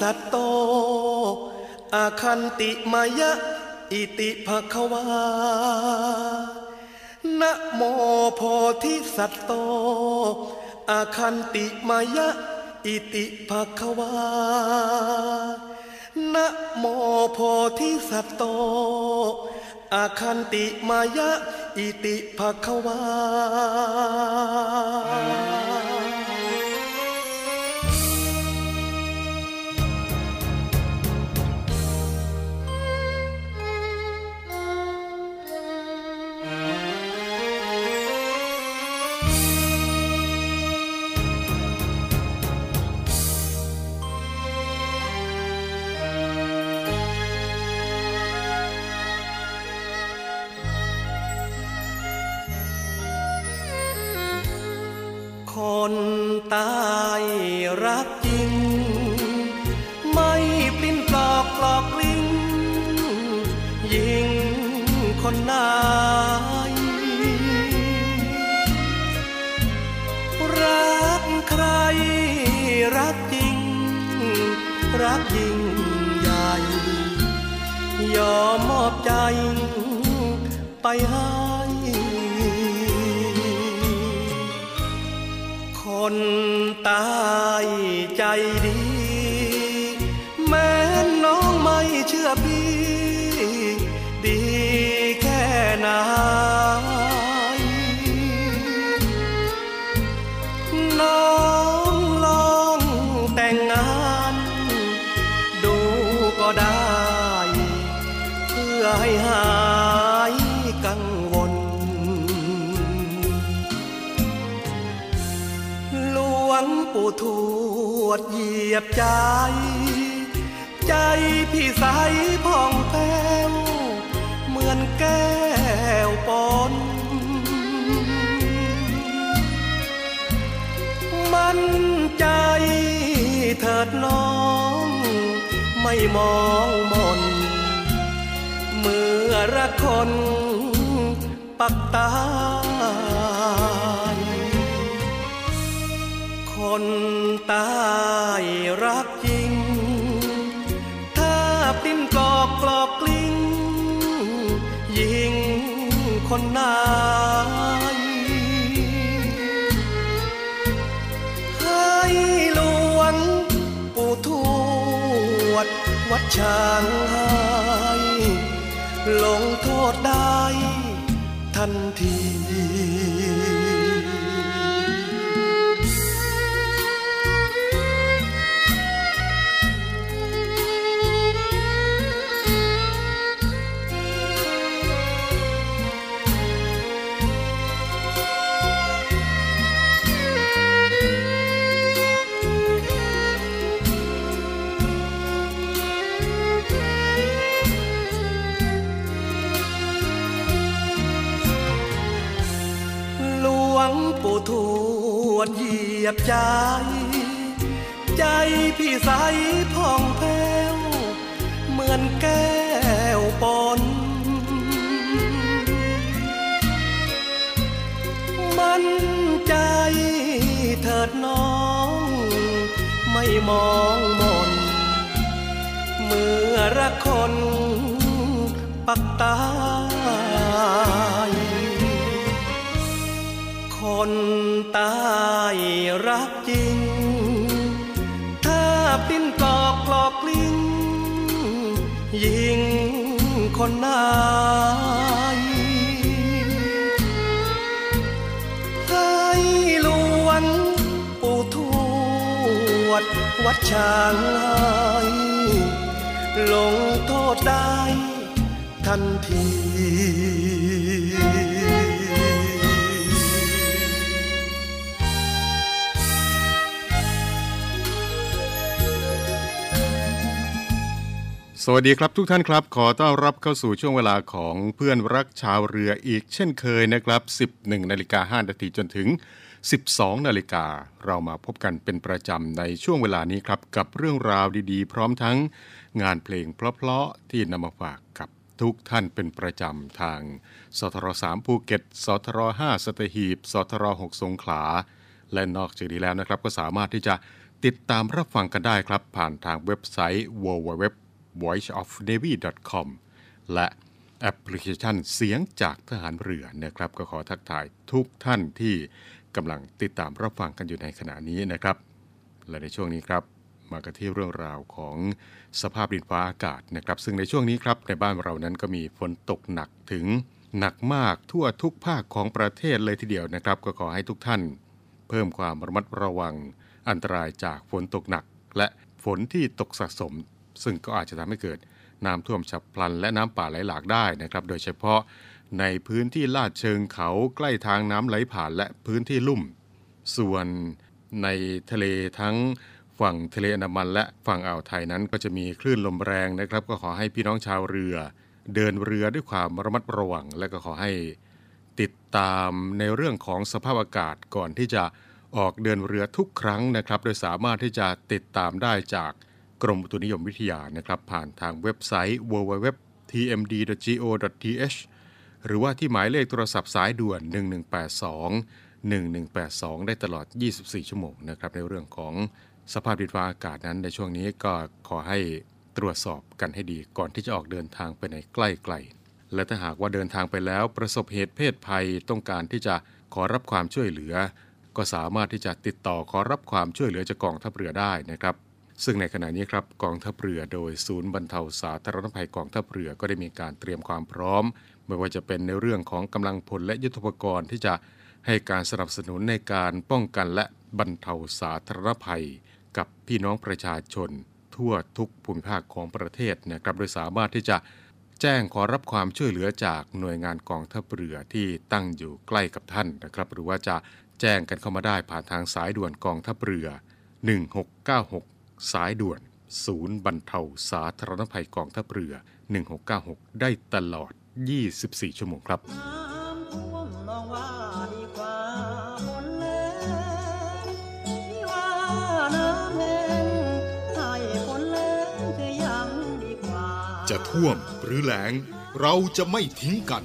สัตโต อาคันติมายะ อิติภควานะโมโพธิสัตโต อาคันติมายะ อิติภควานะโมโพธิสัตโต อาคันติมายะ อิติภควา คนตายรักจริง ไม่ปลิ้นปลอกปลอกลิ้งยิงคนนายรักใครรักจริง รักยิ่งใหญ่ยอมมอบใจไปให้ คนตาย ยียบใจ ใจพี่ใสผ่องแผ้วเหมือนแก้วปนมันใจเถิดน้อง ไม่มองมนเมื่อรักคนปักตา คนตายรักจริง ถ้าปิ้นกอกกลอกกลิ้ง ยิงคนนายให้หลวงปู่ทวดวัดช้างให้ลงโทษได้ทันที พี่ใคนไหนให้หลวงปู่ทวดวัดช้างให้ลงโทษได้ทันที สวัสดีครับทุกท่านครับ ขอต้อนรับเข้าสู่ช่วงเวลาของเพื่อนรักชาวเรืออีกเช่นเคยนะครับ 11นาฬิกา5นาทีจนถึง 12นาฬิกาเรามาพบกันเป็นประจำในช่วงเวลานี้ครับ กับเรื่องราวดีๆ พร้อมทั้งงานเพลงเพลาะๆที่นำมาฝากกับทุกท่านเป็นประจำทางสทร3ภูเก็ตสทร5สตหีบสทร6สงขลา และนอกจากนี้แล้วนะครับก็สามารถที่จะติดตามรับฟังกันได้ครับ ผ่านทางเว็บไซต์ www voiceofnavy.com และแอปพลิเคชันเสียงจากทหารเรือนะครับ ก็ขอทักทายทุกท่านที่กำลังติดตามรับฟังกันอยู่ในขณะนี้นะครับ และในช่วงนี้ครับมากันที่เรื่องราวของสภาพดินฟ้าอากาศนะครับ ซึ่งในช่วงนี้ครับในบ้านเรานั้นก็มีฝนตกหนักถึงหนักมากทั่วทุกภาคของประเทศเลยทีเดียวนะครับ ก็ขอให้ทุกท่าน เพิ่มความระมัดระวัง อันตรายจากฝนตกหนัก และฝนที่ตกสะสม ซึ่งก็อาจจะทำให้เกิดน้ำท่วมฉับพลัน และน้ำป่าไหลหลากได้นะครับ โดยเฉพาะในพื้นที่ลาดเชิงเขาใกล้ทางน้ำไหลผ่านและพื้นที่ลุ่ม ส่วนในทะเลทั้งฝั่งทะเลอันดามันและฝั่งอ่าวไทยนั้นก็จะมีคลื่นลมแรงนะครับ ก็ขอให้พี่น้องชาวเรือ เดินเรือด้วยความระมัดระวัง และก็ขอให้ติดตามในเรื่องของสภาพอากาศก่อนที่จะออกเดินเรือทุกครั้งนะครับ โดยสามารถที่จะติดตามได้จาก กรมอุตุนิยมวิทยานะครับผ่านทางเว็บไซต์ www.tmd.go.th หรือว่าที่หมายเลขโทรศัพท์สายด่วน 1182 1182 ได้ตลอด 24 ชั่วโมงนะครับในเรื่องของสภาพดินฟ้าอากาศนั้นในช่วงนี้ก็ขอให้ตรวจสอบกันให้ดีก่อนที่จะออกเดินทางไปไหนใกล้ๆและถ้าหากว่าเดินทางไปแล้วประสบเหตุเพศภัยต้องการที่จะขอรับความช่วยเหลือ ก็สามารถที่จะติดต่อขอรับความช่วยเหลือจากกองทัพเรือได้นะครับ ซึ่งในขณะนี้ครับกองทัพเรือโดยศูนย์บรรเทาสาธารณภัยกองทัพเรือก็ได้มีการเตรียมความพร้อม ไม่ว่าจะเป็นในเรื่องของกำลังพลและยุทธปกรณ์ที่จะให้การสนับสนุนในการป้องกันและบรรเทาสาธารณภัย กับพี่น้องประชาชน ทั่วทุกภูมิภาคของประเทศนะครับโดยสามารถที่จะแจ้งขอรับความช่วยเหลือจากหน่วยงานกองทัพเรือที่ตั้งอยู่ใกล้กับท่านนะครับ หรือว่าจะแจ้งกันเข้ามาได้ผ่านทางสายด่วนกองทัพเรือ 1696 สายด่วน ศูนย์บรรเทาสาธารณภัยกองทัพเรือ 1696 ได้ตลอด 24 ชั่วโมงครับจะท่วมหรือแหลงเราจะไม่ทิ้งกัน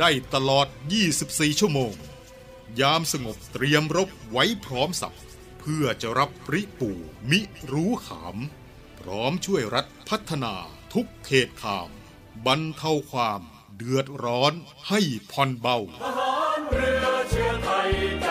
ได้ตลอด 24 ชั่วโมง ยามสงบเตรียมรบไว้พร้อมสับ เพื่อจะรับริปูมิรู้ขาม พร้อมช่วยรัฐพัฒนาทุกเขตขาม บรรเทาความเดือดร้อนให้ผ่อนเบาทหารเรือเชื้อไทยใจ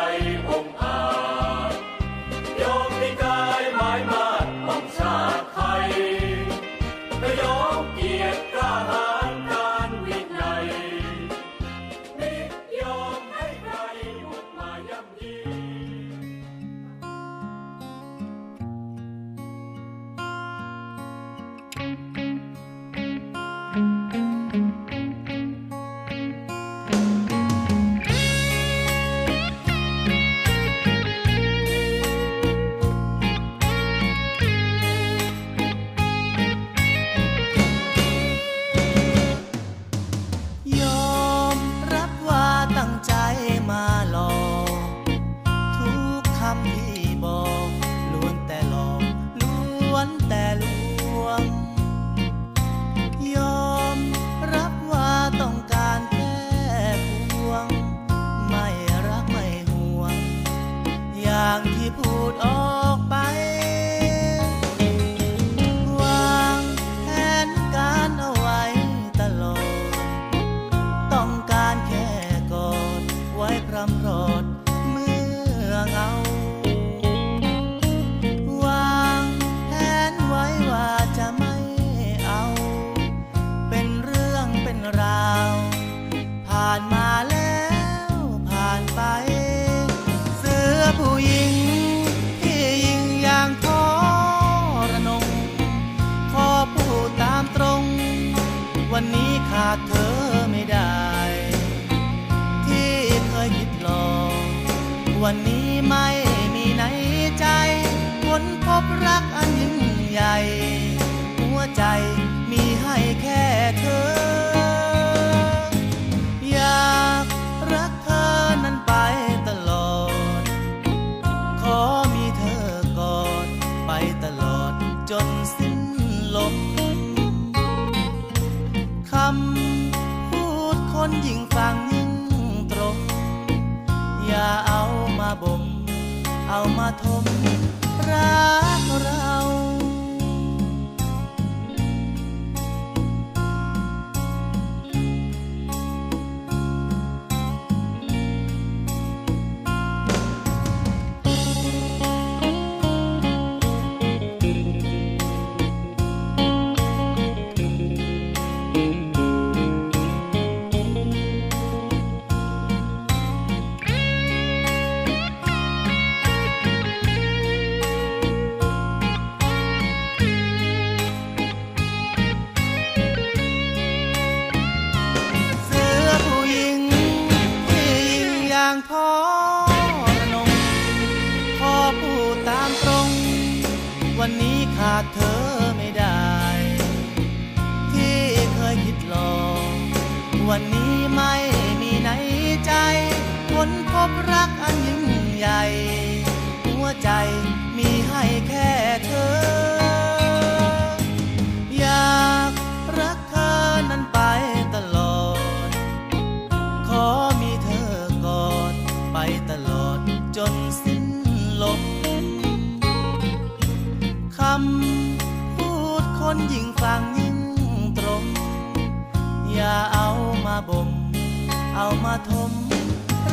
ามาทม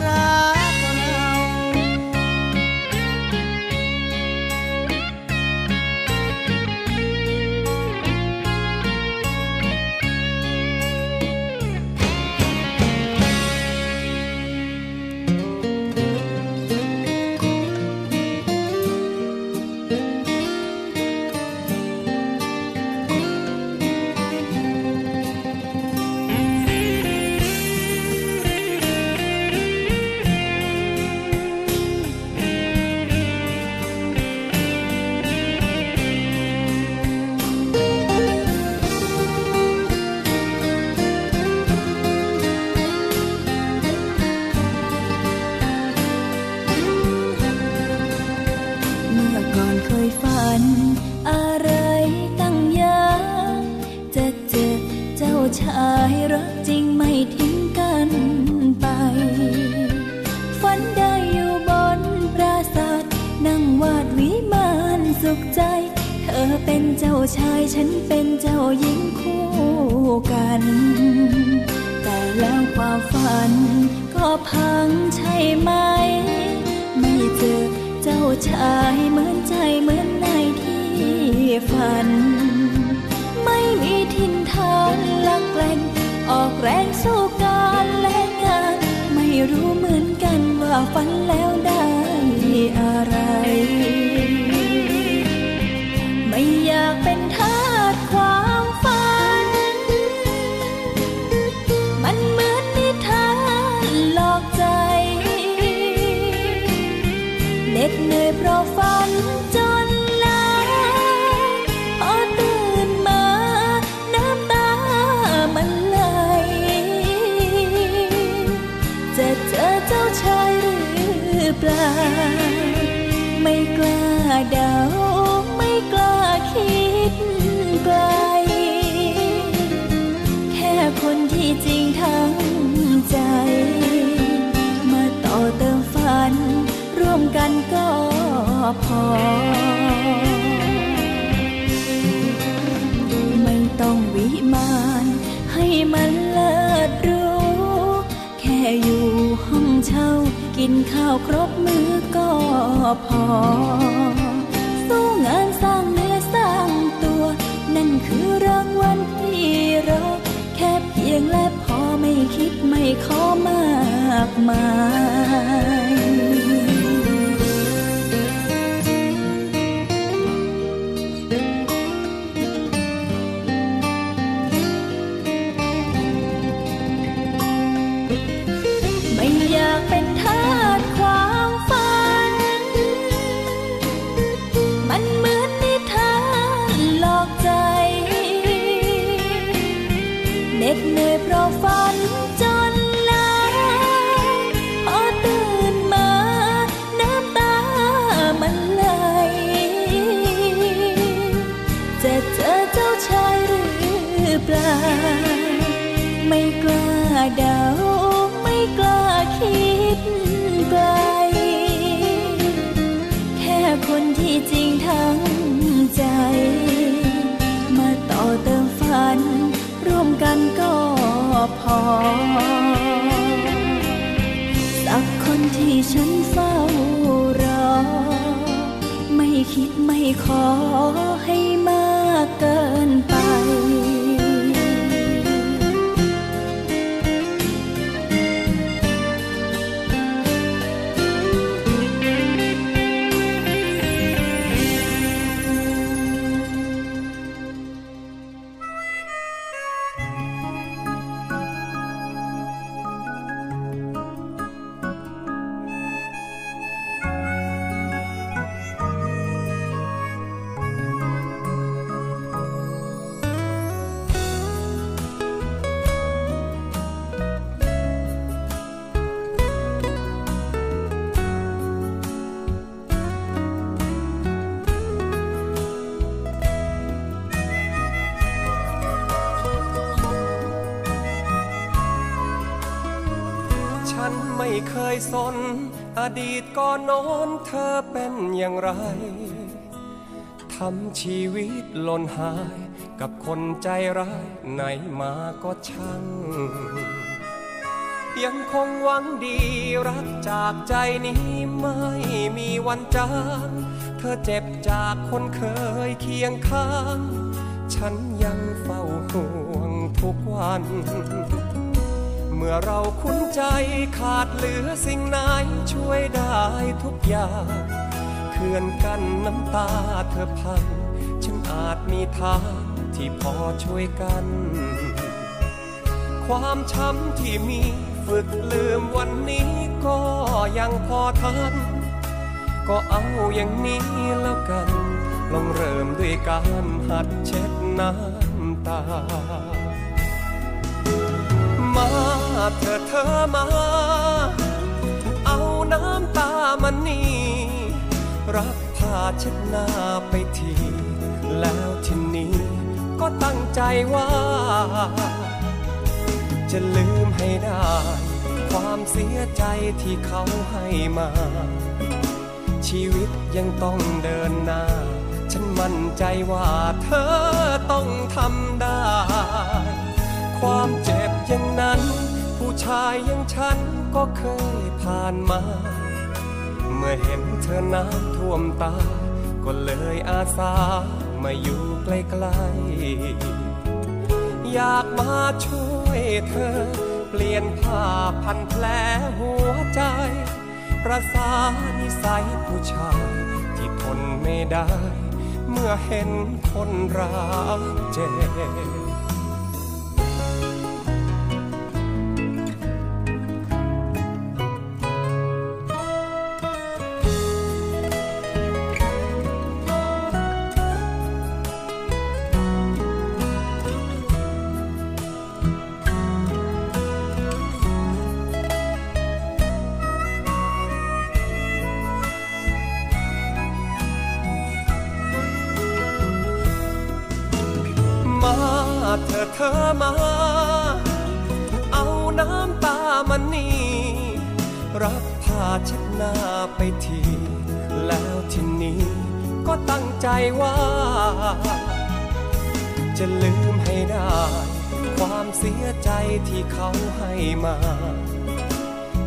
รัก เดาไม่กล้าคิดไกล แค่คนที่จริงทั้งใจ มาต่อเติมฝัน ร่วมกันก็พอ ไม่ต้องวิมานให้มันเลิศรู้ แค่อยู่ห้องเช่ากินข้าวครบมื้อก็พอ คิดไม่ขอมากมาย กันก็พอ สักคนที่ฉันเฝ้ารอ ไม่คิดไม่ขอให้มากเกิน ดีตก่อนน้นเธอเป็นอย่างไร ทำชีวิตหล่นหายกับคนใจร้ายไหนมาก็ช่าง ยังคงหวังดีรักจากใจนี้ไม่มีวันจางเธอเจ็บจากคนเคยเคียงข้าง ฉันยังเฝ้าห่วงทุกวัน เมื่อเราคุ้นใจขาดเหลือสิ่งไหนช่วยได้ทุกอย่างเขื่อนกันน้ำตาเธอพังฉันอาจมีทางที่พอช่วยกัน ความช้ำที่มีฝึกลืมวันนี้ก็ยังพอทัน ก็เอาอย่างนี้แล้วกัน ลองเริ่มด้วยการหัดเช็ดน้ำตามา เธอเธอมา เอาน้ำตามันนี่รับผ้าเช็ดหน้าไปที แล้วทีนี้ก็ตั้งใจว่า จะลืมให้ได้ ความเสียใจที่เขาให้มา ชีวิตยังต้องเดินหน้า ฉันมั่นใจว่าเธอต้องทำได้ ความเจ็บอย่างนั้น ผู้ชายอย่างฉันก็เคยผ่านมา เมื่อเห็นเธอน้ำท่วมตา ก็เลยอาสามาอยู่ใกล้ๆ อยากมาช่วยเธอ เปลี่ยนผ้าพันแผลหัวใจ ประสานิสัยผู้ชายที่ทนไม่ได้ เมื่อเห็นคนรักเจ็บ มาเธอเธอมา เอาน้ำตามันนี่รับผ้าเช็ดหน้าไปที แล้วทีนี้ก็ตั้งใจว่า จะลืมให้ได้ ความเสียใจที่เขาให้มา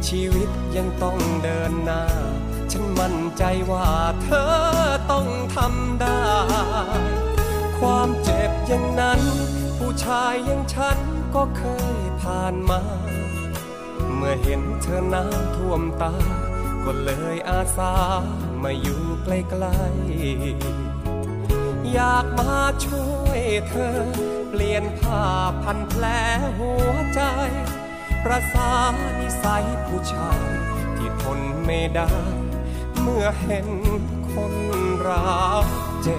ชีวิตยังต้องเดินหน้า ฉันมั่นใจว่าเธอต้องทำได้ ความเจ็บ อย่างนั้น ผู้ชายอย่างฉันก็เคยผ่านมา เมื่อเห็นเธอน้ำท่วมตา ก็เลยอาสามาอยู่ใกล้ๆอยากมาช่วยเธอ เปลี่ยนผ้าพันแผลหัวใจ ประสานิสัยผู้ชาย ที่ทนไม่ได้ เมื่อเห็นคนรักเจ็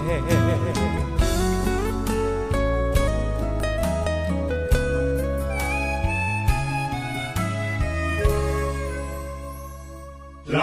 บ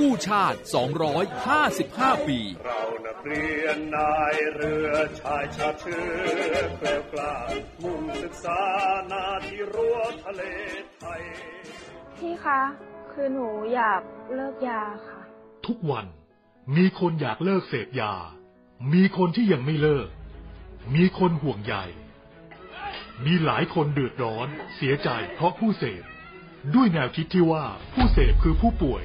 กู้ชาติ 255 ปี เรานักเรียนนายเรือชายชาติเชื้อแกล้วกล้ามุ่งศึกษานาที่รั้วทะเลไทย พี่คะ คือหนูอยากเลิกยาค่ะ ทุกวันมีคนอยากเลิกเสพยา มีคนที่ยังไม่เลิก มีคนห่วงใย มีหลายคนเดือดร้อน เสียใจเพราะผู้เสพ ด้วยแนวคิดที่ว่าผู้เสพคือผู้ป่วย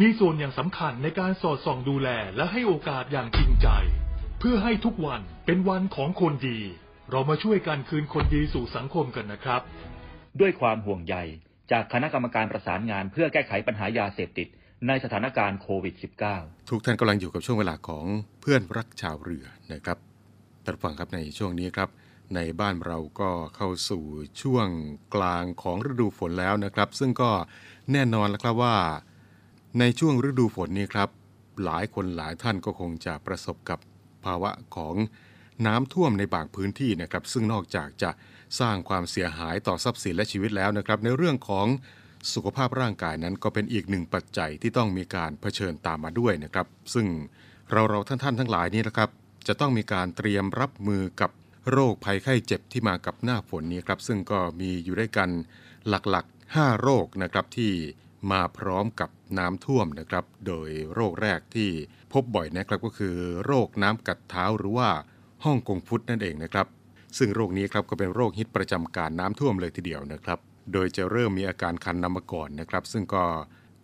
มีส่วนอย่างสำคัญในการสอดส่องดูแลและให้โอกาสอย่างจริงใจ เพื่อให้ทุกวันเป็นวันของคนดี เรามาช่วยกันคืนคนดีสู่สังคมกันนะครับ ด้วยความห่วงใยจากคณะกรรมการประสานงานเพื่อแก้ไขปัญหายาเสพติดในสถานการณ์โควิด -19 ทุกท่านกำลังอยู่กับช่วงเวลาของเพื่อนรักชาวเรือนะครับท่านผู้ฟังครับในช่วงนี้ครับ ในบ้านเราก็เข้าสู่ช่วงกลางของฤดูฝนแล้วนะครับ ซึ่งก็แน่นอนแล้วครับว่า ในช่วงฤดูฝนนี้ครับ หลายคนหลายท่านก็คงจะประสบกับภาวะของน้ำท่วมในบางพื้นที่นะครับ ซึ่งนอกจากจะสร้างความเสียหายต่อทรัพย์สินและชีวิตแล้วนะครับ ในเรื่องของสุขภาพร่างกายนั้นก็เป็นอีกหนึ่งปัจจัยที่ต้องมีการเผชิญตามมาด้วยนะครับ ซึ่งเราเราท่านท่านทั้งหลายนี้นะครับ จะต้องมีการเตรียมรับมือกับโรคภัยไข้เจ็บที่มากับหน้าฝนนี้ครับ ซึ่งก็มีอยู่ด้วยกันหลักๆ 5 โรคนะครับที่ มาพร้อมกับน้ำท่วมนะครับ โดยโรคแรกที่พบบ่อยนะครับก็คือ โรคน้ำกัดเท้าหรือว่าห้องกงฟุตนั่นเองนะครับ ซึ่งโรคนี้ครับก็เป็นโรคฮิตประจำการน้ำท่วมเลยทีเดียวนะครับ โดยจะเริ่มมีอาการคันนำมาก่อนนะครับ ซึ่งก็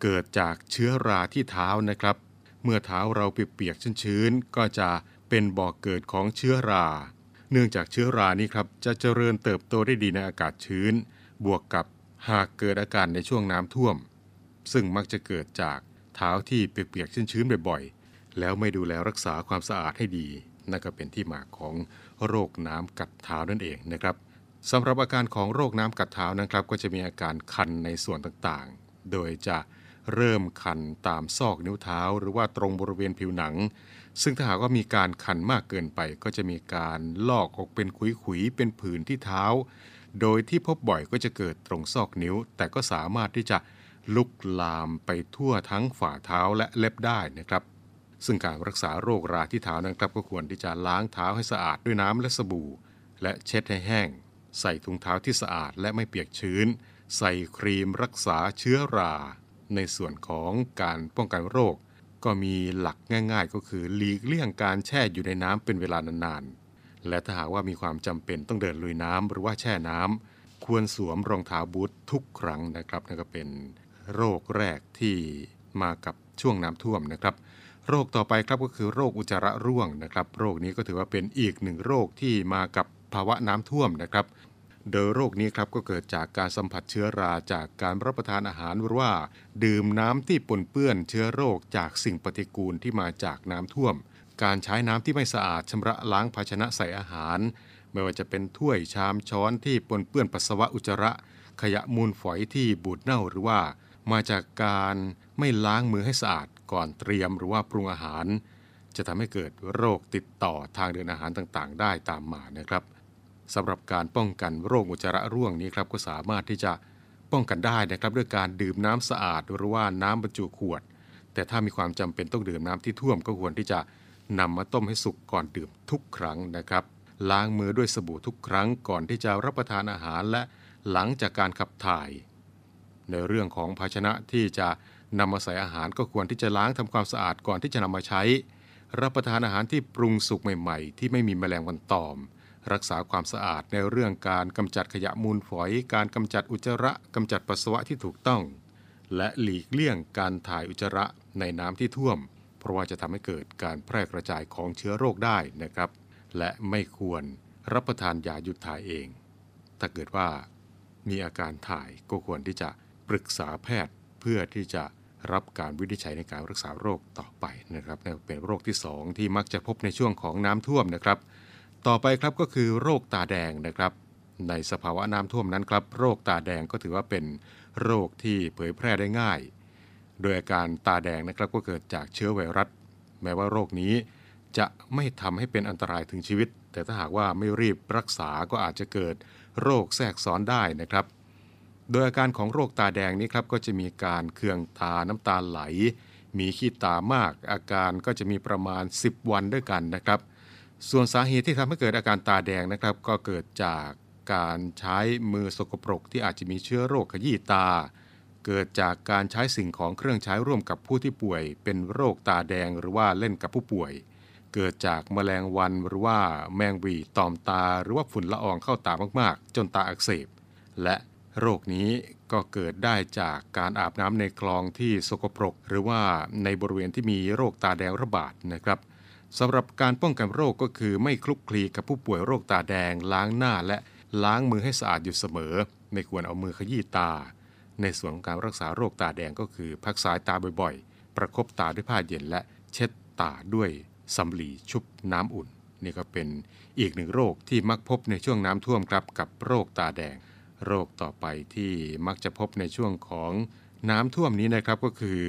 เกิดจากเชื้อราที่เท้านะครับ เมื่อเท้าเราเปียกๆชื้นๆก็จะเป็นบ่อกเกิดของเชื้อรา เนื่องจากเชื้อรานี้ครับจะเจริญเติบโตได้ดีในอากาศชื้น บวกกับหากเกิดอาการในช่วงน้ำท่วม ซึ่งมักจะเกิดจากเท้าที่เปียกๆชื้นๆบ่อยๆ แล้วไม่ดูแลรักษาความสะอาดให้ดี นั่นก็เป็นที่มาของโรคน้ำกัดเท้านั่นเองนะครับสำหรับอาการของโรคน้ำกัดเท้านะครับ ก็จะมีอาการคันในส่วนต่างๆ โดยจะเริ่มคันตามซอกนิ้วเท้า หรือว่าตรงบริเวณผิวหนัง ซึ่งถ้าหากว่ามีการคันมากเกินไป ก็จะมีการลอกออกเป็นขุยๆเป็นผื่นที่เท้า โดยที่พบบ่อยก็จะเกิดตรงซอกนิ้ว แต่ก็สามารถที่จะ ลุกลามไปทั่วทั้งฝ่าเท้าและเล็บได้นะครับ ซึ่งการรักษาโรคราที่เท้านั้นครับก็ควรที่จะล้างเท้าให้สะอาดด้วยน้ำและสบู่ และเช็ดให้แห้ง ใส่ถุงเท้าที่สะอาดและไม่เปียกชื้น ใส่ครีมรักษาเชื้อรา ในส่วนของการป้องกันโรค ก็มีหลักง่าย ๆ ก็คือหลีกเลี่ยงการแช่อยู่ในน้ำเป็นเวลานานๆ และถ้าหากว่ามีความจำเป็นต้องเดินลุยน้ำหรือว่าแช่น้ำควรสวมรองเท้าบูททุกครั้งนะครับนั่นก็เป็น โรคแรกที่มากับช่วงน้ำท่วมนะครับ โรคต่อไปครับก็คือโรคอุจจาระร่วงนะครับ โรคนี้ก็ถือว่าเป็นอีกหนึ่งโรคที่มากับภาวะน้ำท่วมนะครับ โดยโรคนี้ครับก็เกิดจากการสัมผัสเชื้อราจากการรับประทานอาหารหรือว่า ดื่มน้ำที่ปนเปื้อนเชื้อโรคจากสิ่งปฏิกูลที่มาจากน้ำท่วม การใช้น้ำที่ไม่สะอาดชำระล้างภาชนะใส่อาหาร ไม่ว่าจะเป็นถ้วยชามช้อนที่ปนเปื้อนปัสสาวะอุจจาระ ขยะมูลฝอยที่บูดเน่าหรือว่า มาจากการไม่ล้างมือให้สะอาดก่อนเตรียมหรือว่าปรุงอาหาร จะทำให้เกิดโรคติดต่อทางเดินอาหารต่างๆ ได้ตามมานะครับสำหรับการป้องกันโรคอุจจาระร่วงนี้ครับก็สามารถที่จะป้องกันได้นะครับด้วยการดื่มน้ำสะอาดหรือว่าน้ำบรรจุขวด แต่ถ้ามีความจำเป็นต้องดื่มน้ำที่ท่วมก็ควรที่จะนำมาต้มให้สุกก่อนดื่มทุกครั้งนะครับ ล้างมือด้วยสบู่ทุกครั้งก่อนที่จะรับประทานอาหารและหลังจากการขับถ่าย ในเรื่องของภาชนะที่จะนำมาใส่อาหารก็ควรที่จะล้างทำความสะอาดก่อนที่จะนำมาใช้ รับประทานอาหารที่ปรุงสุกใหม่ ๆ ที่ไม่มีแมลงวันตอม รักษาความสะอาดในเรื่องการกำจัดขยะมูลฝอย การกำจัดอุจจาระกำจัดปัสสาวะที่ถูกต้อง และหลีกเลี่ยงการถ่ายอุจจาระในน้ำที่ท่วม เพราะว่าจะทำให้เกิดการแพร่กระจายของเชื้อโรคได้นะครับ และไม่ควรรับประทานยาหยุดถ่ายเอง ถ้าเกิดว่ามีอาการถ่ายก็ควรที่จะ ปรึกษาแพทย์เพื่อที่จะรับการวินิจฉัยในการรักษาโรคต่อไปนะครับนั่นเป็นโรคที่ 2 ที่มักจะพบในช่วงของน้ำท่วมนะครับ ต่อไปครับก็คือโรคตาแดงนะครับ ในสภาวะน้ำท่วมนั้นครับโรคตาแดงก็ถือว่าเป็นโรคที่เผยแพร่ได้ง่าย โดยอาการตาแดงนะครับก็เกิดจากเชื้อไวรัส แม้ว่าโรคนี้จะไม่ทำให้เป็นอันตรายถึงชีวิต แต่ถ้าหากว่าไม่รีบรักษาก็อาจจะเกิดโรคแทรกซ้อนได้นะครับ โดยอาการของโรคตาแดงนี้ครับก็จะมีการเคืองตาน้ำตาไหล มีขี้ตามาก อาการก็จะมีประมาณ 10 วันด้วยกันนะครับ ส่วนสาเหตุที่ทำให้เกิดอาการตาแดงนะครับ ก็เกิดจากการใช้มือสกปรก ที่อาจจะมีเชื้อโรคขยี้ตา เกิดจากการใช้สิ่งของเครื่องใช้ร่วมกับผู้ที่ป่วย เป็นโรคตาแดงหรือว่าเล่นกับผู้ป่วย เกิดจากแมลงวันหรือว่าแมงวีตอมตา หรือว่าฝุ่นละอองเข้าตามากๆ จนตาอักเสบ และ โรคนี้ก็เกิดได้จากการอาบน้ำในคลองที่สกปรก หรือว่าในบริเวณที่มีโรคตาแดงระบาดนะครับสำหรับการป้องกันโรคก็คือไม่คลุกคลีกับผู้ป่วยโรคตาแดง ล้างหน้าและล้างมือให้สะอาดอยู่เสมอ ไม่ควรเอามือขยี้ตา ในส่วนของการรักษาโรคตาแดงก็คือ พักสายตาบ่อยๆ ประคบตาด้วยผ้าเย็นและเช็ดตาด้วยสำลีชุบน้ำอุ่น นี่ก็เป็นอีกหนึ่งโรคที่มักพบในช่วงน้ำท่วมครับกับโรคตาแดง โรคต่อไปที่มักจะพบในช่วงของน้ำท่วมนี้นะครับก็คือ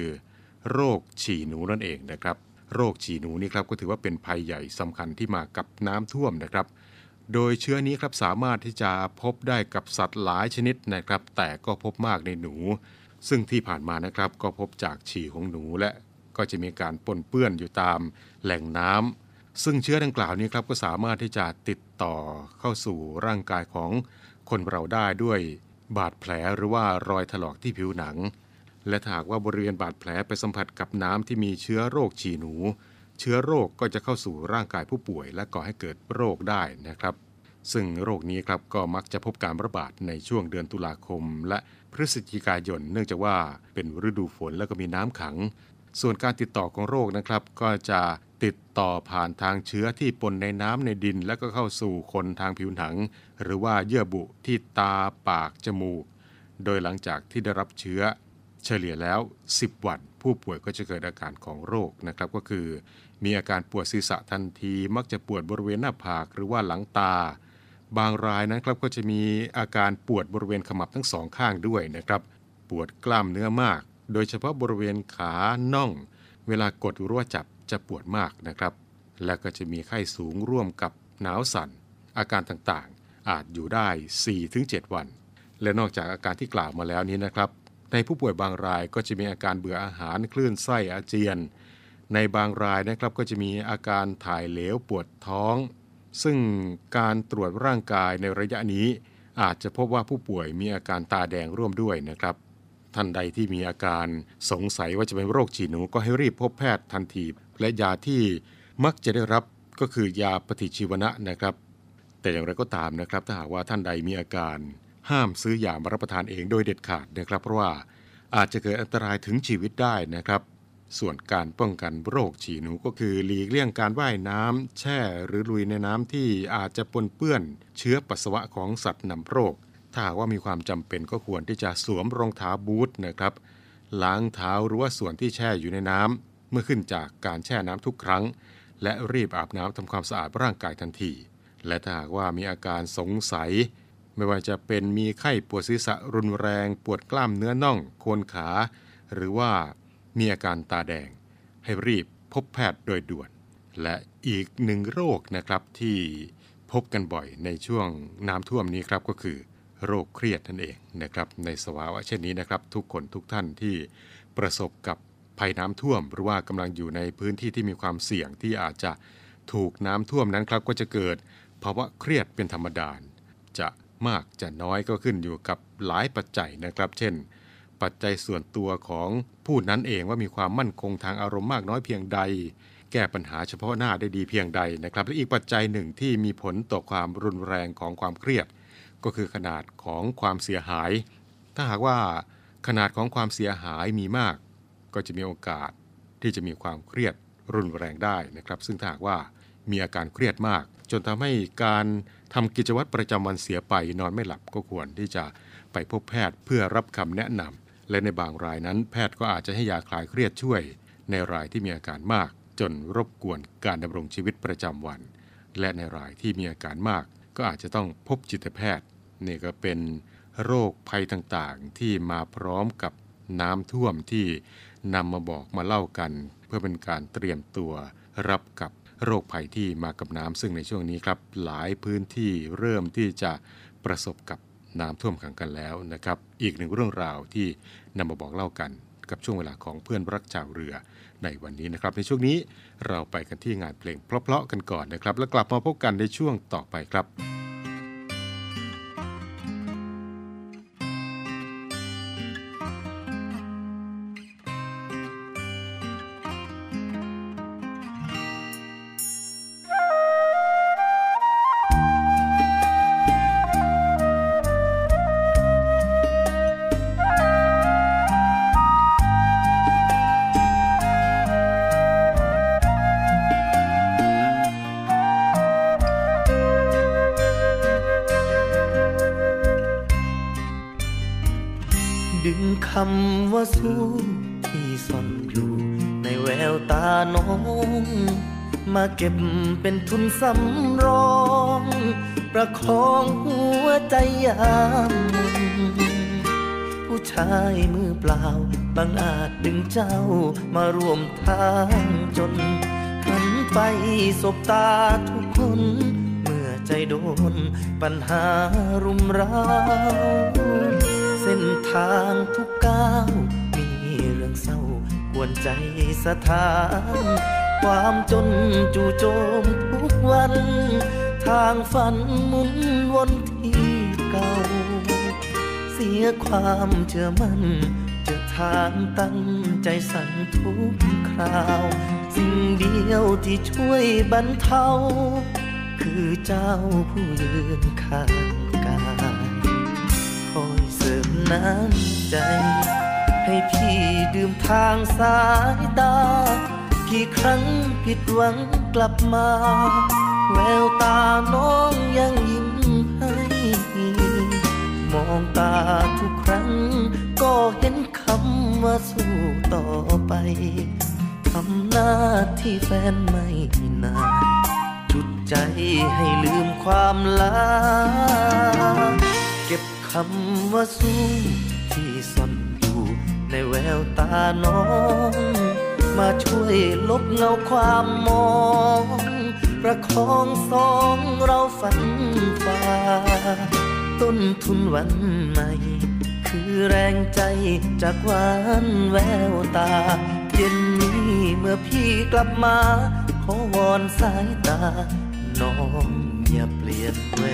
โรคฉี่หนูนั่นเองนะครับ โรคฉี่หนูนี่ครับก็ถือว่าเป็นภัยใหญ่สำคัญที่มากับน้ำท่วมนะครับ โดยเชื้อนี้ครับสามารถที่จะพบได้กับสัตว์หลายชนิดนะครับ แต่ก็พบมากในหนู ซึ่งที่ผ่านมานะครับก็พบจากฉี่ของหนูและก็จะมีการปนเปื้อนอยู่ตามแหล่งน้ำซึ่งเชื้อดังกล่าวนี้ครับก็สามารถที่จะติดต่อเข้าสู่ร่างกายของ คนเราได้ด้วยบาดแผลหรือว่ารอยถลอกที่ผิวหนัง และถ้าหากว่าบริเวณบาดแผลไปสัมผัสกับน้ำที่มีเชื้อโรคฉี่หนู เชื้อโรคก็จะเข้าสู่ร่างกายผู้ป่วย และก่อให้เกิดโรคได้นะครับ ซึ่งโรคนี้ครับก็มักจะพบการระบาดในช่วงเดือนตุลาคม และพฤศจิกายน เนื่องจากว่าเป็นฤดูฝนแล้วก็มีน้ำขัง ส่วนการติดต่อของโรคนะครับ ก็จะติดต่อผ่านทางเชื้อที่ปนในน้ำในดิน แล้วก็เข้าสู่คนทางผิวหนัง หรือว่าเยื่อบุที่ตาปากจมูก โดยหลังจากที่ได้รับเชื้อเฉลี่ยแล้ว 10 วัน ผู้ป่วยก็จะเกิดอาการของโรคนะครับก็คือ มีอาการปวดศีรษะทันที มักจะปวดบริเวณหน้าผากหรือว่าหลังตา บางรายนั้นครับก็จะมีอาการปวดบริเวณขมับทั้งสองข้างด้วยนะครับ ปวดกล้ามเนื้อมาก โดยเฉพาะบริเวณขาน่อง เวลากดรือว่าจับจะปวดมากนะครับ และก็จะมีไข้สูงร่วมกับหนาวสั่น อาการต่างๆ อาจอยู่ได้ 4-7 วัน และนอกจากอาการที่กล่าวมาแล้วนี้นะครับ ในผู้ป่วยบางรายก็จะมีอาการเบื่ออาหารคลื่นไส้อาเจียน ในบางรายนะครับก็จะมีอาการถ่ายเหลวปวดท้อง ซึ่งการตรวจร่างกายในระยะนี้อาจจะพบว่าผู้ป่วยมีอาการตาแดงร่วมด้วยนะครับ ท่านใดที่มีอาการสงสัยว่าจะเป็นโรคฉี่หนูก็ให้รีบพบแพทย์ทันที และยาที่มักจะได้รับก็คือยาปฏิชีวนะนะครับ แต่อย่างไรก็ตามนะครับ ถ้าหากว่าท่านใดมีอาการ ห้ามซื้อยามารับประทานเองโดยเด็ดขาดนะครับ เพราะว่าอาจจะเกิดอันตรายถึงชีวิตได้นะครับ ส่วนการป้องกันโรคฉี่หนูก็คือหลีกเลี่ยงการว่ายน้ำแช่หรือลุยในน้ำที่อาจจะปนเปื้อนเชื้อปัสสาวะของสัตว์นำโรค ถ้าหากว่ามีความจำเป็นก็ควรที่จะสวมรองเท้าบูทนะครับ ล้างเท้าหรือว่าส่วนที่แช่อยู่ในน้ำเมื่อขึ้นจากการแช่น้ำทุกครั้ง และรีบอาบน้ำทำความสะอาดร่างกายทันที และถ้าหากว่ามีอาการสงสัย ไม่ว่าจะเป็นมีไข้ปวดศีรษะรุนแรง ปวดกล้ามเนื้อน่องโคนขา หรือว่ามีอาการตาแดง ให้รีบพบแพทย์โดยด่วน และอีกหนึ่งโรคนะครับที่พบกันบ่อยในช่วงน้ำท่วมนี้ครับก็คือ โรคเครียดนั่นเองนะครับในสภาวะเช่นนี้นะครับ ทุกคนทุกท่านที่ประสบกับภัยน้ำท่วม หรือว่ากำลังอยู่ในพื้นที่ที่มีความเสี่ยงที่อาจจะถูกน้ำท่วมนั้นครับก็จะเกิดภาวะเครียดเป็นธรรมดาจะมากจะน้อยก็ขึ้นอยู่กับหลายปัจจัยนะครับ เช่น ปัจจัยส่วนตัวของผู้นั้นเองว่ามีความมั่นคงทางอารมณ์มากน้อยเพียงใด แก้ปัญหาเฉพาะหน้าได้ดีเพียงใดนะครับ และอีกปัจจัยหนึ่งที่มีผลต่อความรุนแรงของความเครียด ก็คือขนาดของความเสียหาย ถ้าหากว่าขนาดของความเสียหายมีมาก ก็จะมีโอกาสที่จะมีความเครียดรุนแรงได้นะครับ ซึ่งถ้าหากว่ามีอาการเครียดมาก จนทำให้การทำกิจวัตรประจำวันเสียไปนอนไม่หลับก็ควรที่จะไปพบแพทย์เพื่อรับคำแนะนำและในบางรายนั้น แพทย์ก็อาจจะให้ยาคลายเครียดช่วย ในรายที่มีอาการมาก จนรบกวนการดำรงชีวิตประจำวัน และในรายที่มีอาการมาก ก็อาจจะต้องพบจิตแพทย์ นี่ก็เป็นโรคภัยต่างๆ ที่มาพร้อมกับน้ำท่วมที่นำมาบอกมาเล่ากัน เพื่อเป็นการเตรียมตัวรับกับโรคภัยที่มากับน้ำซึ่งในช่วงนี้ครับ หลายพื้นที่เริ่มที่จะประสบกับน้ำท่วมขังกันแล้วนะครับ อีกหนึ่งเรื่องราวที่นำมาบอกเล่ากัน กับช่วงเวลาของเพื่อนรักชาวเรือในวันนี้นะครับ ในช่วงนี้เราไปกันที่งานเพลงเพลาะๆกันก่อนนะครับ แล้วกลับมาพบกันในช่วงต่อไปครับำว่าสู้ที่ซ่อนอยู่ในแววตาน้อง มาเก็บเป็นทุนสำรอง ประคองหัวใจยามผู้ชายมือเปล่าบางอาจดึงเจ้ามาร่วมทางจนหันไปสบตาทุกคน เมื่อใจโดนปัญหารุมเร้า เส้นทางทุกก้าวมีเรื่องเศร้ากวนใจสะท้าน ความจนจู่โจมทุกวัน ทางฝันหมุนวนที่เก่า เสียความเชื่อมั่นเจอทางตั้งใจสั่นทุกคราว สิ่งเดียวที่ช่วยบรรเทา คือเจ้าผู้ยืนข้างกายคอย น้ำใจ ให้พี่ดื่มทางสายตา กี่ครั้งผิดหวังกลับมา แววตาน้องยังยิ้มให้ มองตาทุกครั้ง ก็เห็นคำว่าสู้ต่อไปทำหน้าที่แฟนไม่นานจุดใจให้ลืมความลาเก็บ คำว่าสู้ที่ซ่อนอยู่ในแววตาน้อง มาช่วยลบเงาความมอง ประคองสองเราฝันฝ่าต้นทุนวันใหม่ คือแรงใจจากหวานแววตา เย็นนี้เมื่อพี่กลับมา ขอวอนสายตา น้องอย่าเปลี่ยนแปล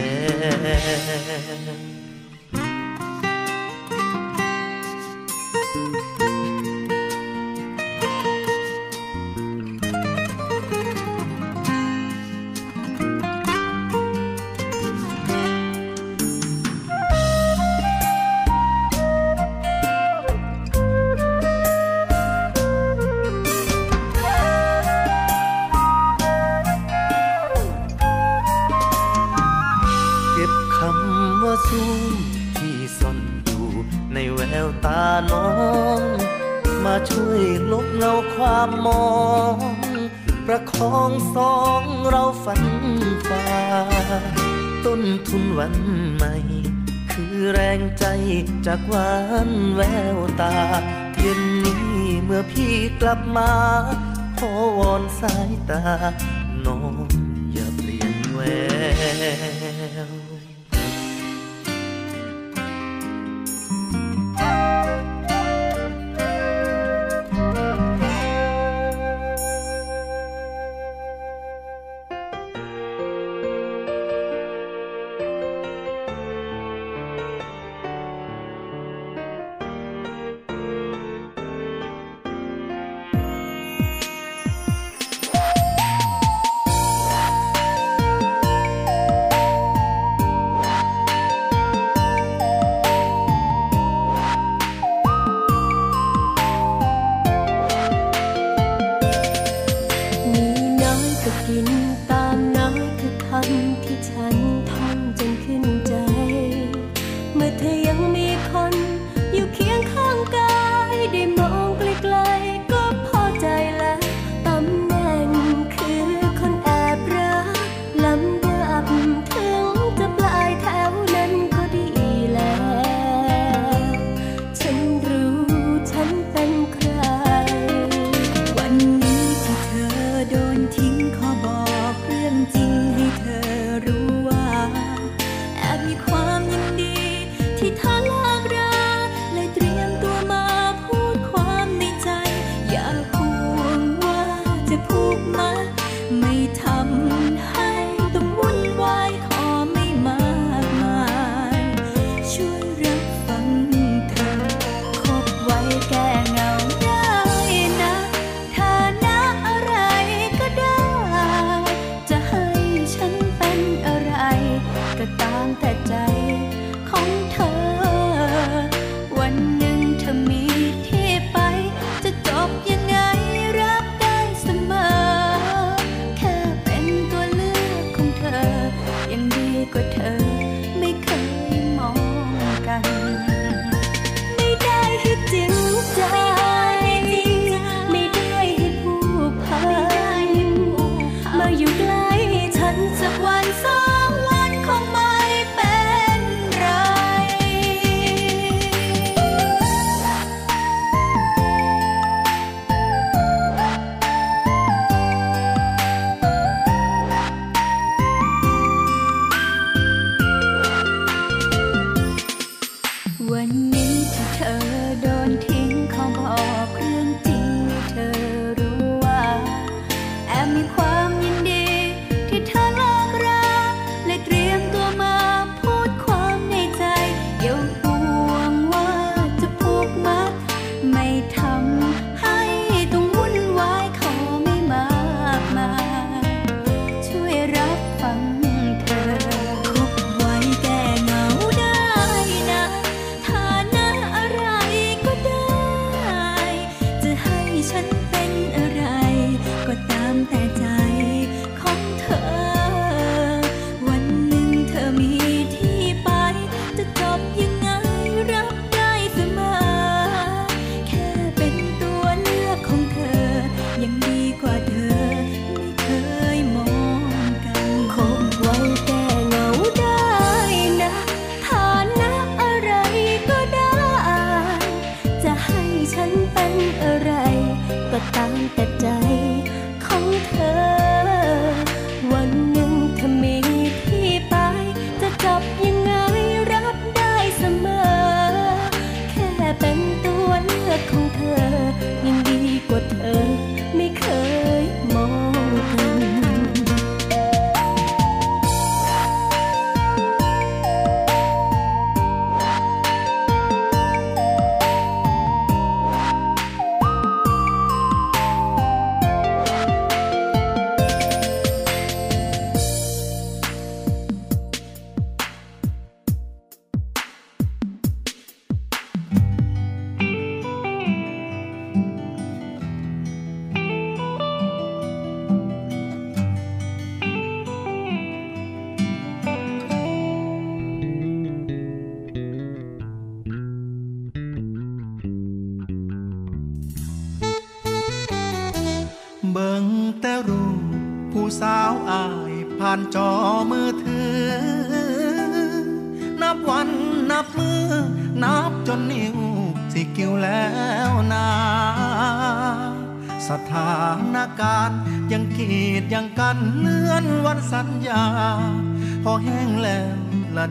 จากวันแววตา เทียนนี้เมื่อพี่กลับมา ขอวอนสายตา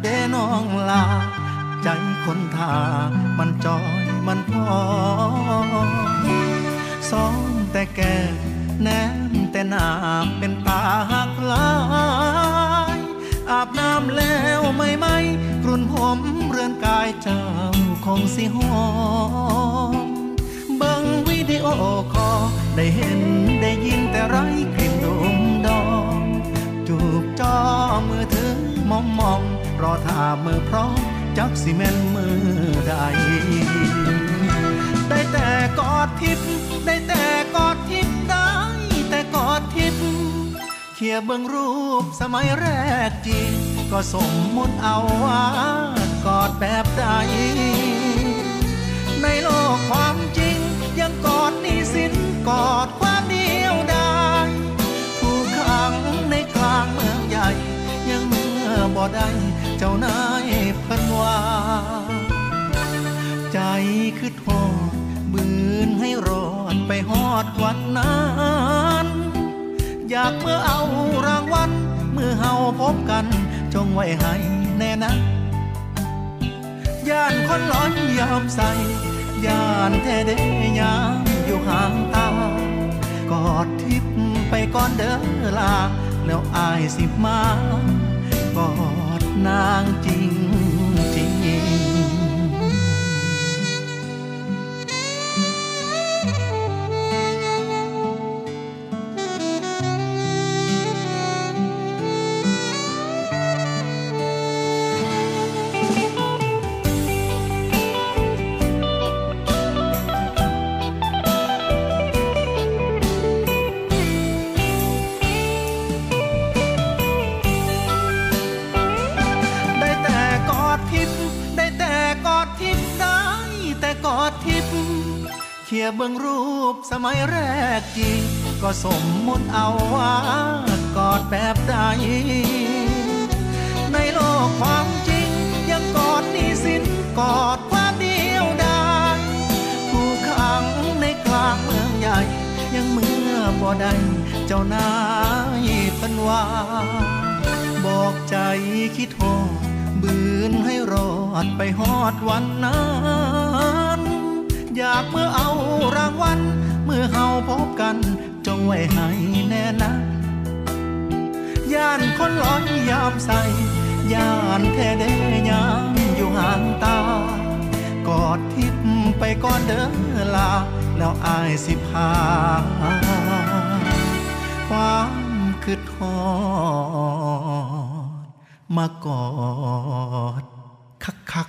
เด้น้อง สิแม่นมือใด ได้แต่กอดทิพย์ได้แต่กอดทิพย์ได้ แต่กอดทิพย์เขียเบิ่งรูปสมัยแรกจริง ก็สมมุติเอาว่ากอดแบบใด ในโลกความจริง ยังกอดนี้สินกอดความเดียวดายถูกขังในกลางเมืองใหญ่ ยังเมื่อบ่ได้เจ้านายเพิ่ นว่าใจคือทอดบืนให้รอดไปฮอดวันนั้นอยากเมื่อเอารางวัลเมื่อเฮาพบกัน จงไว้ให้แน่นะย่านคนร้อนยามใส่ย่านแท้เดยามอยู่ห่างตากอดทิพย์ไปก่อนเด้อลาแล้วอายสิมา กอดนางจริง สมัยแรกจริงก็สมมุติเอาว่ากอดแบบใด ในโลกความจริง ยังกอดนี้สินกอดความเดียวดายผู้ขังในกลางเมืองใหญ่ ยังเมื่อบ่ได้เจ้านายเพิ่นว่าบอกใจคิดโทษบืนให้รอดไปฮอดวันนั้น อยากเมื่อเอารางวัล เมื่อเฮาพบกัน จงไว้ให้แน่นะ ย่านคนร้อนยามใส่ย่านแท้เดยามอยู่ห่างตา กอดทิพย์ไปก่อนเด้อลา แล้วอายสิพา ความคือทอดมากอดคักคัก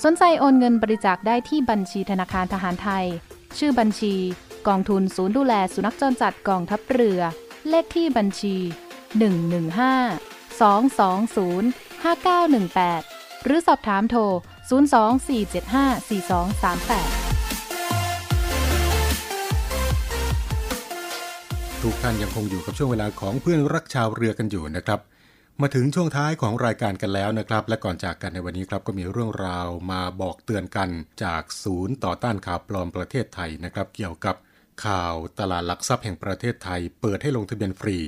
สนใจโอนเงินบริจาคได้ที่บัญชีธนาคารทหารไทย ชื่อบัญชี กองทุนศูนย์ดูแลสุนัขจรจัดกองทัพเรือ เลขที่บัญชี 115 220 5918 หรือสอบถามโทร 024754238ทุกท่านยังคงอยู่กับช่วงเวลาของเพื่อนรักชาวเรือกันอยู่นะครับ มาถึงช่วงท้ายของรายการกันแล้วนะครับ และก่อนจากกันในวันนี้ครับก็มีเรื่องราวมาบอกเตือนกันจากศูนย์ต่อต้านข่าวปลอมประเทศไทยนะครับ เกี่ยวกับข่าวตลาดหลักทรัพย์แห่งประเทศไทย เปิดให้ลงทะเบียนฟรี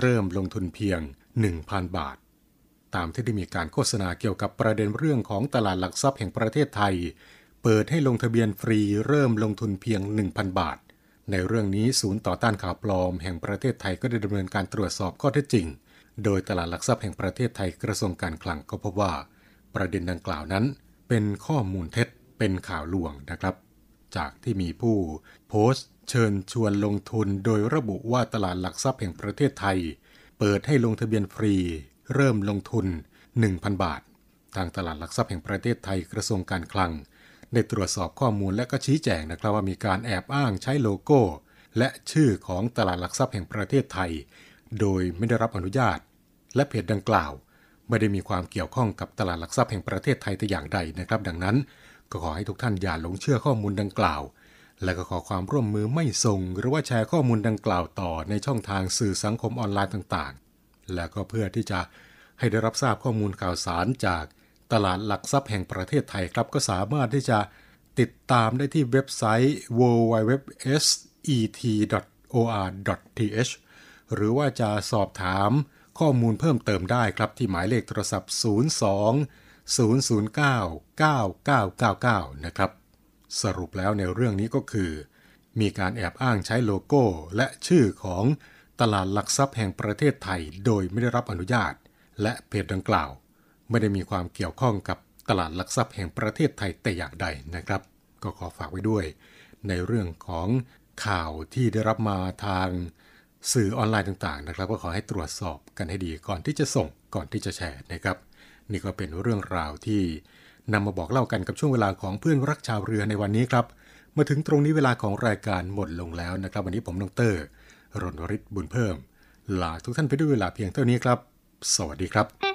เริ่มลงทุนเพียง 1,000 บาท ตามที่ได้มีการโฆษณาเกี่ยวกับประเด็นเรื่องของตลาดหลักทรัพย์แห่งประเทศไทย เปิดให้ลงทะเบียนฟรีเริ่มลงทุนเพียง 1,000 บาท ในเรื่องนี้ศูนย์ต่อต้านข่าวปลอมแห่งประเทศไทยก็ได้ดำเนินการตรวจสอบข้อเท็จจริง โดยตลาดหลักทรัพย์แห่งประเทศไทยกระทรวงการคลังก็พบว่า ประเด็นดังกล่าวนั้น เป็นข้อมูลเท็จเป็นข่าวลวงนะครับ จากที่มีผู้โพสต์ เชิญชวนลงทุนโดยระบุว่าตลาดหลักทรัพย์แห่งประเทศไทย เปิดให้ลงทะเบียนฟรี เริ่มลงทุน 1,000 บาท ทางตลาดหลักทรัพย์แห่งประเทศไทยกระทรวงการคลัง ได้ตรวจสอบข้อมูลและก็ชี้แจงนะครับว่ามีการแอบอ้างใช้โลโก้ และชื่อของตลาดหลักทรัพย์แห่งประเทศไทย โดยไม่ได้รับอนุญาต และเพจดังกล่าว ไม่ได้มีความเกี่ยวข้องกับตลาดหลักทรัพย์แห่งประเทศไทยแต่อย่างใดนะครับ ดังนั้น ก็ขอให้ทุกท่านอย่าหลงเชื่อข้อมูลดังกล่าว และก็ขอความร่วมมือไม่ส่ง หรือว่าแชร์ข้อมูลดังกล่าวต่อในช่องทางสื่อสังคมออนไลน์ต่างๆ และก็เพื่อที่จะให้ได้รับทราบข้อมูลข่าวสารจากตลาดหลักทรัพย์แห่งประเทศไทยครับก็สามารถที่จะติดตามได้ที่เว็บไซต์ www.set.or.th หรือว่าจะสอบถามข้อมูลเพิ่มเติมได้ครับที่หมายเลขโทรศัพท์ 02 009 9999 นะครับ สรุปแล้วในเรื่องนี้ก็คือ มีการแอบอ้างใช้โลโก้และชื่อของตลาดหลักทรัพย์แห่งประเทศไทย โดยไม่ได้รับอนุญาต และเพจดังกล่าว ไม่ได้มีความเกี่ยวข้องกับตลาดหลักทรัพย์แห่งประเทศไทยแต่อย่างใดนะครับ ก็ขอฝากไว้ด้วย ในเรื่องของข่าวที่ได้รับมาทาง สื่อออนไลน์ต่างๆนะครับ ก็ขอให้ตรวจสอบกันให้ดีก่อนที่จะส่งก่อนที่จะแชร์นะครับ นี่ก็เป็นเรื่องราวที่นำมาบอกเล่ากันกับช่วงเวลาของเพื่อนรักชาวเรือในวันนี้ครับมาถึงตรงนี้เวลาของรายการหมดลงแล้วนะครับ วันนี้ผมนงเตอร์รณริศบุญเพิ่มลาทุกท่านไปด้วยเวลาเพียงเท่านี้ครับ สวัสดีครับ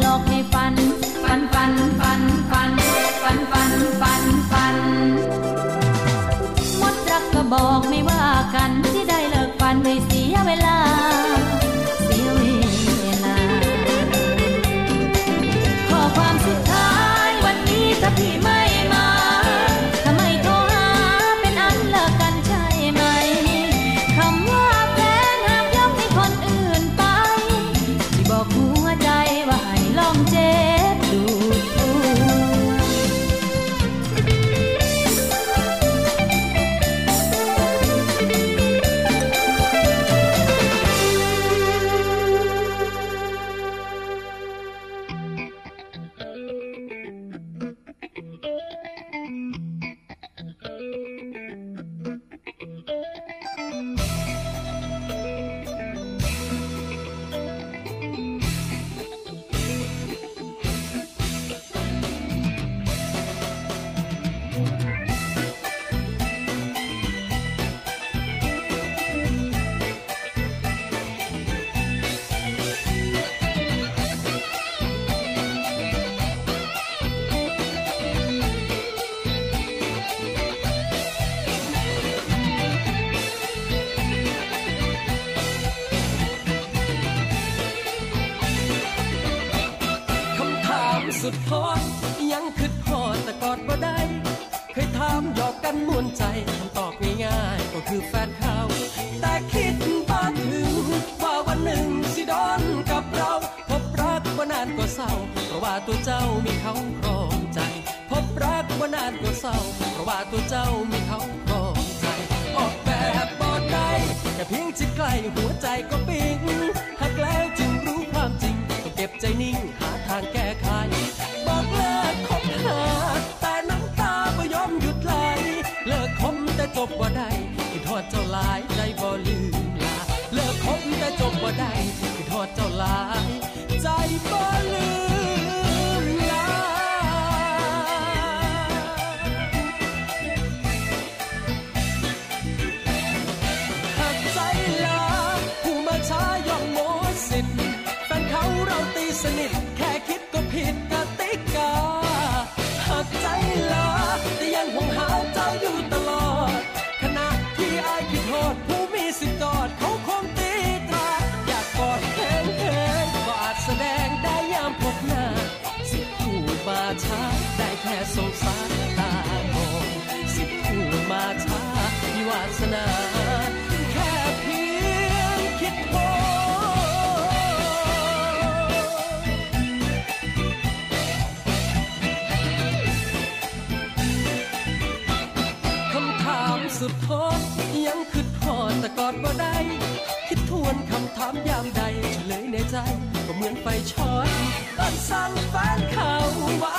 lo que เขาครองใจ พบรักว่านานกว่าเศร้า เพราะว่าตัวเจ้ามีเขาครองใจ ออกแบบบอดได้แค่เพียงจิตใกล้หัวใจก็ปิ๊งหากแล้วจึงรู้ความจริง ต้องเก็บใจนิ่งหาทางแก้ไข บอกเลิกคบหา แต่น้ำตาไม่ยอมหยุดไหล เลิกคมแต่จบว่าได้คิดทอดเจ้าลายใจบ่ลืมลา เลิกคมแต่จบว่าได้คิดทอดเจ้าลายใจบ่ลืม สนา แค่เพียงคิดพอคำถามสุดท้อยังคือทอดแต่กอดบ่ไดคิดทวนคำถามยามใดเฉลยในใจ ก็เหมือนไฟช็อตต้นสั่งแฟนเขาว่า